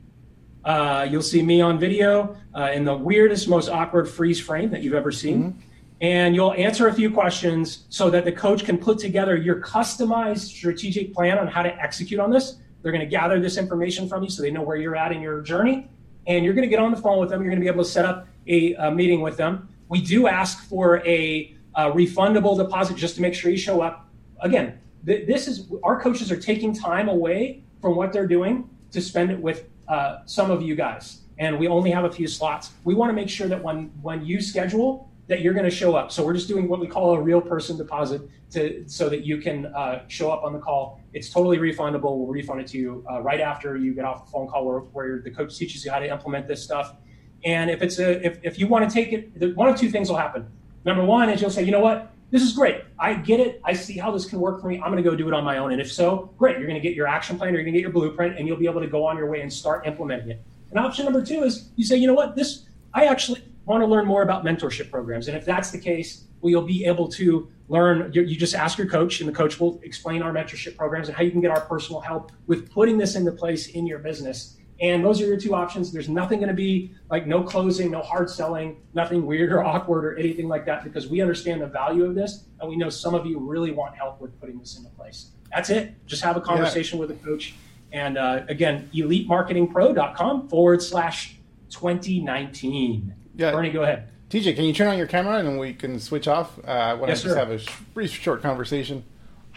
Uh, you'll see me on video uh, in the weirdest, most awkward freeze frame that you've ever seen. Mm-hmm and you'll answer a few questions so that the coach can put together your customized strategic plan on how to execute on this. They're going to gather this information from you so they know where you're at in your journey. And you're going to get on the phone with them. You're going to be able to set up a, a meeting with them. We do ask for a, a, refundable deposit just to make sure you show up. Again, th- this is our coaches are taking time away from what they're doing to spend it with uh, some of you guys. And we only have a few slots. We want to make sure that when when you schedule, that you're going to show up. So we're just doing what we call a real person deposit to so that you can uh, show up on the call. It's totally refundable. We'll refund it to you uh, right after you get off the phone call, where, where the coach teaches you how to implement this stuff. And if it's a if, if you want to take it, one of two things will happen. Number one is you'll say, you know what, this is great. I get it. I see how this can work for me. I'm going to go do it on my own. And if so, great. You're going to get your action plan. or You're going to get your blueprint, and you'll be able to go on your way and start implementing it. And option number two is you say, you know what, this I actually want to learn more about mentorship programs. And if that's the case, well, you'll be able to learn. You, just ask your coach, and the coach will explain our mentorship programs and how you can get our personal help with putting this into place in your business. And those are your two options. There's nothing going to be like no closing, no hard selling, nothing weird or awkward or anything like that because we understand the value of this and we know some of you really want help with putting this into place. That's it. Just have a conversation yeah. with a coach. And uh, again, elitemarketingpro.com forward slash 2019. Yeah. Fernie, go ahead. TJ, can you turn on your camera and we can switch off? Uh, I want yes, to just have a brief, short conversation.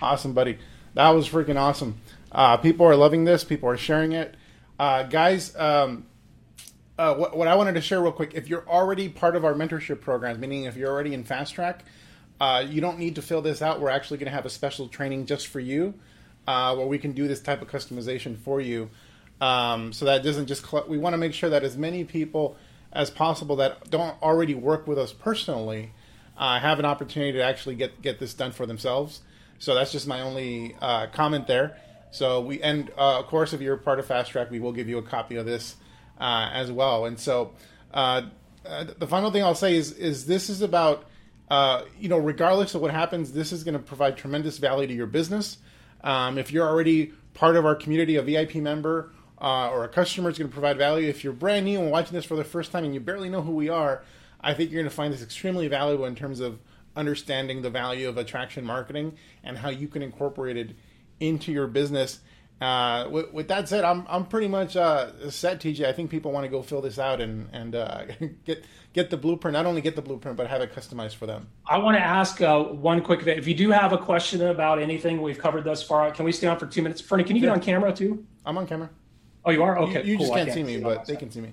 Awesome, buddy. That was freaking awesome. Uh, people are loving this. People are sharing it. Uh, guys, um, uh, what, what, I wanted to share real quick if you're already part of our mentorship programs, meaning if you're already in Fast Track, uh, you don't need to fill this out. We're actually going to have a special training just for you uh, where we can do this type of customization for you. Um, so that doesn't just, cl- we want to make sure that as many people as possible that don't already work with us personally uh, have an opportunity to actually get get this done for themselves. So that's just my only uh, comment there. So we and uh, of course, if you're part of Fast Track, we will give you a copy of this uh, as well. And so uh, uh, the final thing I'll say is is this is about you know regardless of what happens, this is going to provide tremendous value to your business. Um, if you're already part of our community, a VIP member, uh, or a customer is going to provide value. If you're brand new and watching this for the first time and you barely know who we are, I think you're going to find this extremely valuable in terms of understanding the value of attraction marketing and how you can incorporate it into your business. Uh, with, with, that said, I'm I'm pretty much uh, set, TJ. I think people want to go fill this out and and uh, get get the blueprint. Not only get the blueprint, but have it customized for them. I want to ask uh, one quick. If you do have a question about anything we've covered thus far, can we stay on for two minutes? Fernie, can you yeah. get on camera too? I'm on camera. Oh, you are okay. You, you cool. just can't, can't see me, but they can see me.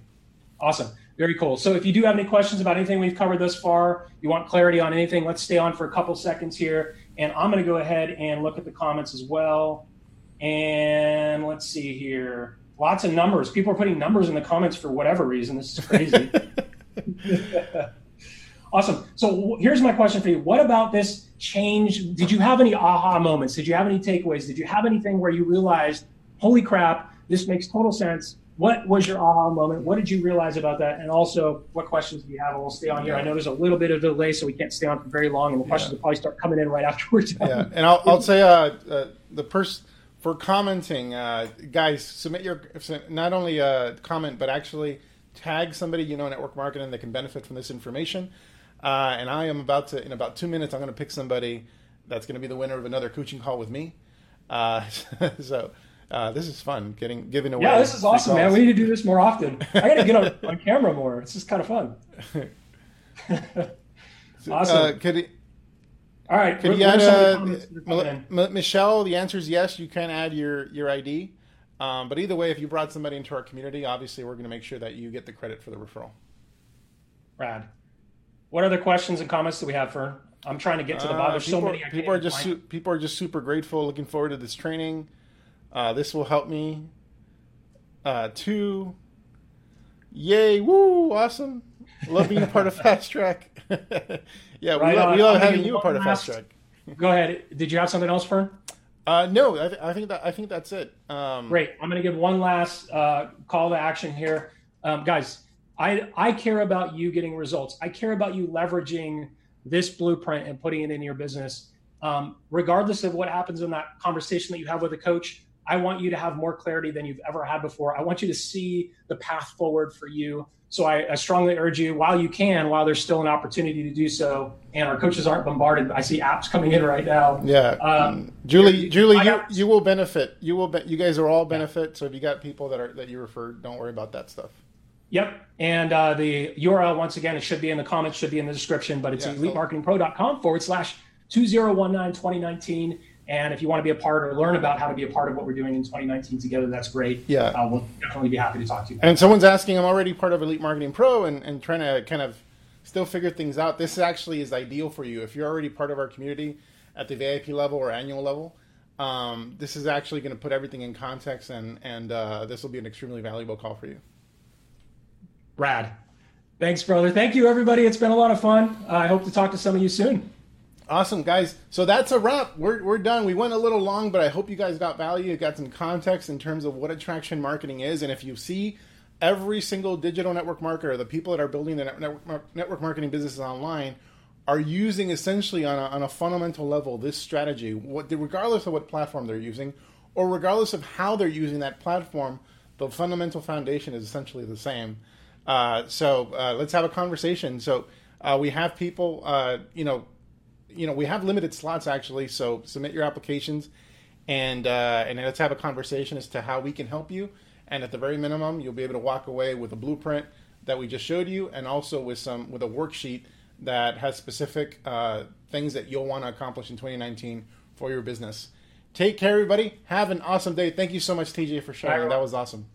Awesome. Very cool. So if you do have any questions about anything we've covered thus far, you want clarity on anything, let's stay on for a couple seconds here. And I'm going to go ahead and look at the comments as well. And let's see here. Lots of numbers. People are putting numbers in the comments for whatever reason. This is crazy. awesome. So here's my question for you. What about this change? Did you have any aha moments? Did you have any takeaways? Did you have anything where you realized, holy crap, this makes total sense. What was your aha moment? What did you realize about that? And also, what questions do you have? And we'll stay on here. I know there's a little bit of delay, so we can't stay on for very long, and the questions yeah. will probably start coming in right afterwards. yeah, and I'll, I'll say uh, uh, the person for commenting, uh, guys, submit your not only a comment but actually tag somebody you know in network marketing that can benefit from this information. Uh, and I am about to in about two minutes. I'm going to pick somebody that's going to be the winner of another coaching call with me. Uh, so uh, this is fun getting giving away. Yeah, this is awesome, man. We need to do this more often. I got to get on, on camera more. It's just kind of fun. awesome. Uh, could he, All right. Could you add uh, Michelle? The answer is yes. You can add your your ID. Um, but either way, if you brought somebody into our community, obviously we're going to make sure that you get the credit for the referral. Rad. What other questions and comments do we have, for? I'm trying to get to the bottom. There's Uh, people, so many. People are just su- people are just super grateful. Looking forward to this training. Uh, this will help me. Uh, two. Yay! Woo! Awesome. Love being a part of Fast Track. yeah, Right we love, we love having you a part of Fast Track. Go ahead. Did you have something else, Fern? Uh, no, I, th- I think that I think that's it. Um, Great. I'm going to give one last uh, call to action here, um, guys. I I care about you getting results. I care about you leveraging this blueprint and putting it in your business. Um, regardless of what happens in that conversation that you have with a coach, I want you to have more clarity than you've ever had before. I want you to see the path forward for you. So I, I strongly urge you, while you can, while there's still an opportunity to do so, and our coaches aren't bombarded. I see apps coming in right now. Yeah, Um, Julie, you- Julie, you, got- you will benefit. You will. Be, you guys are all benefit. So if you got people that are that you refer, don't worry about that stuff. Yep. And uh, the URL, once again, it should be in the comments, should be in the description, but it's Yeah, elitemarketingpro.com forward slash 2019 2019. And if you want to be a part or learn about how to be a part of what we're doing in 2019 together, that's great. Yeah. Uh, we'll definitely be happy to talk to you. And someone's asking, I'm already part of Elite Marketing Pro and, and trying to kind of still figure things out. This actually is ideal for you. If you're already part of our community at the VIP level or annual level, um, this is actually going to put everything in context and, and uh, this will be an extremely valuable call for you. Rad. Thanks, brother. Thank you, everybody. It's been a lot of fun. Uh, I hope to talk to some of you soon. Awesome, guys. So that's a wrap. We're, we're done. We went a little long, but I hope you guys got value. Got some context in terms of what attraction marketing is. And if you see every single digital network marketer, the people that are building the network, network marketing businesses online, are using essentially on a, on a fundamental level this strategy, what, regardless of what platform they're using, or regardless of how they're using that platform, the fundamental foundation is essentially the same. Uh, so uh, let's have a conversation. So uh, we have people, uh, you know, you know, we have limited slots actually. So submit your applications, and uh, and let's have a conversation as to how we can help you. And at the very minimum, you'll be able to walk away with a blueprint that we just showed you, and also with some with a worksheet that has specific uh, things that you'll want to accomplish in 2019 for your business. Take care, everybody. Have an awesome day. Thank you so much, TJ, for sharing. That was awesome.